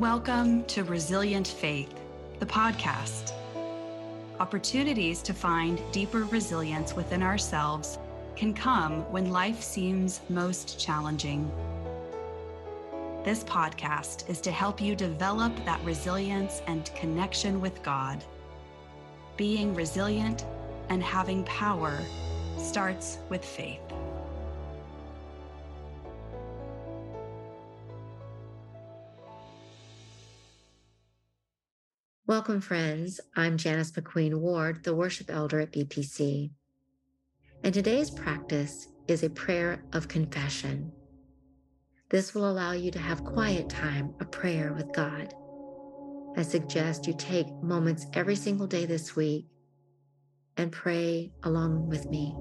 Welcome to Resilient Faith, the podcast. Opportunities to find deeper resilience within ourselves can come when life seems most challenging. This podcast is to help you develop that resilience and connection with God. Being resilient and having power starts with faith. Welcome, friends. I'm Janice McQueen Ward, the worship elder at BPC. And today's practice is a prayer of confession. This will allow you to have quiet time, a prayer with God. I suggest you take moments every single day this week and pray along with me.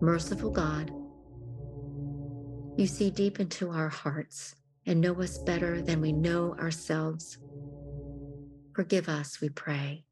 Merciful God, you see deep into our hearts and know us better than we know ourselves. Forgive us, we pray.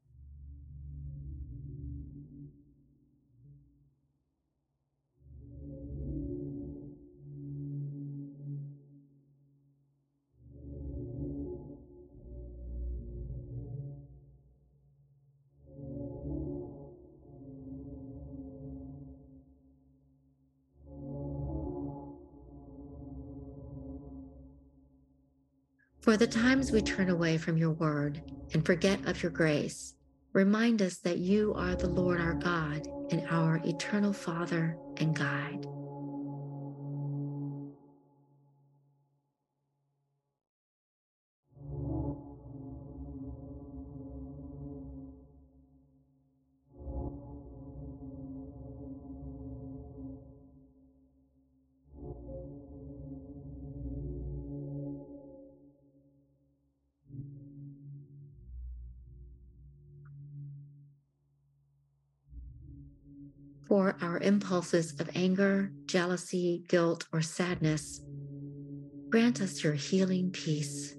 For the times we turn away from your word and forget of your grace, remind us that you are the Lord our God and our eternal Father and guide. For our impulses of anger, jealousy, guilt, or sadness, grant us your healing peace.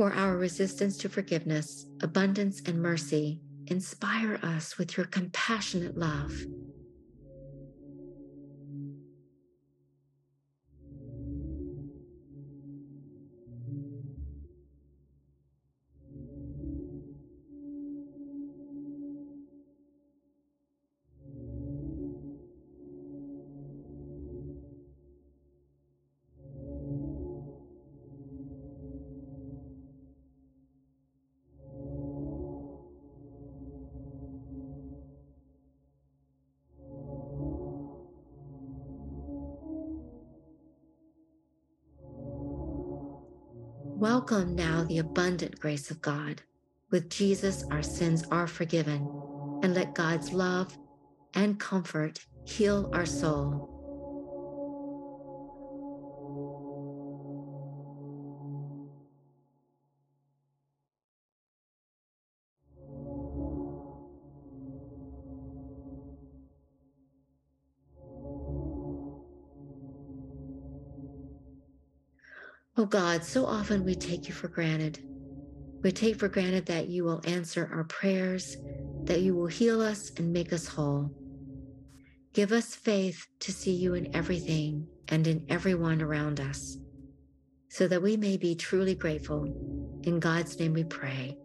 For our resistance to forgiveness, abundance, and mercy, inspire us with your compassionate love. Welcome now the abundant grace of God. With Jesus, our sins are forgiven, and let God's love and comfort heal our soul. Oh God, so often we take you for granted. We take for granted that you will answer our prayers, that you will heal us and make us whole. Give us faith to see you in everything and in everyone around us, so that we may be truly grateful. In God's name we pray.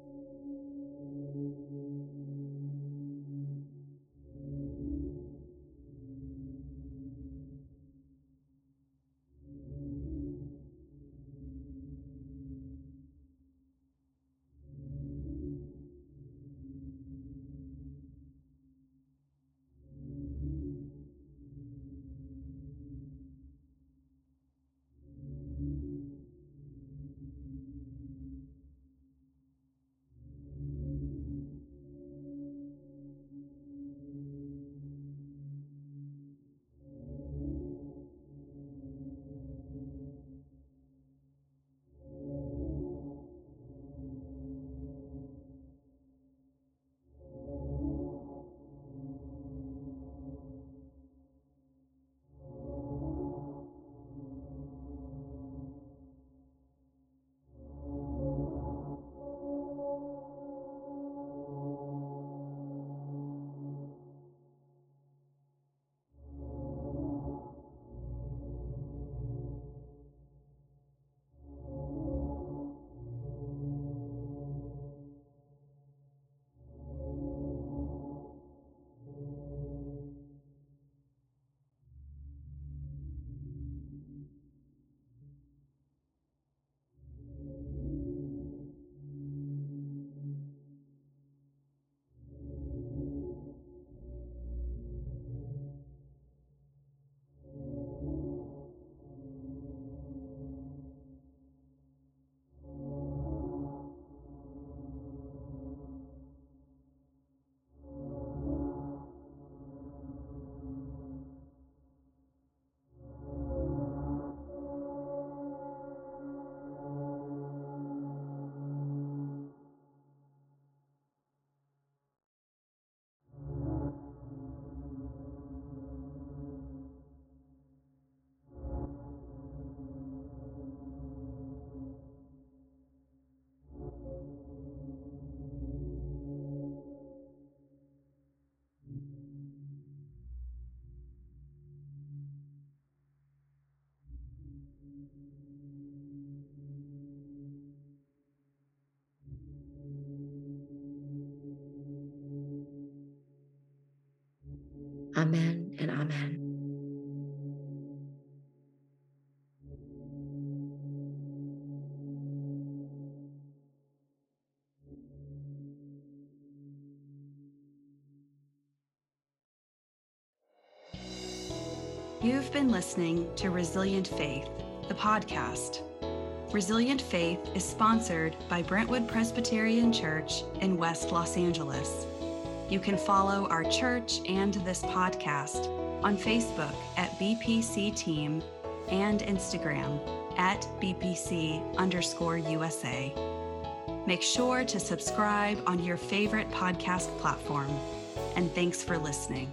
Amen and amen. You've been listening to Resilient Faith, the podcast. Resilient Faith is sponsored by Brentwood Presbyterian Church in West Los Angeles. You can follow our church and this podcast on Facebook at BPC Team and Instagram at BPC underscore USA. Make sure to subscribe on your favorite podcast platform. And thanks for listening.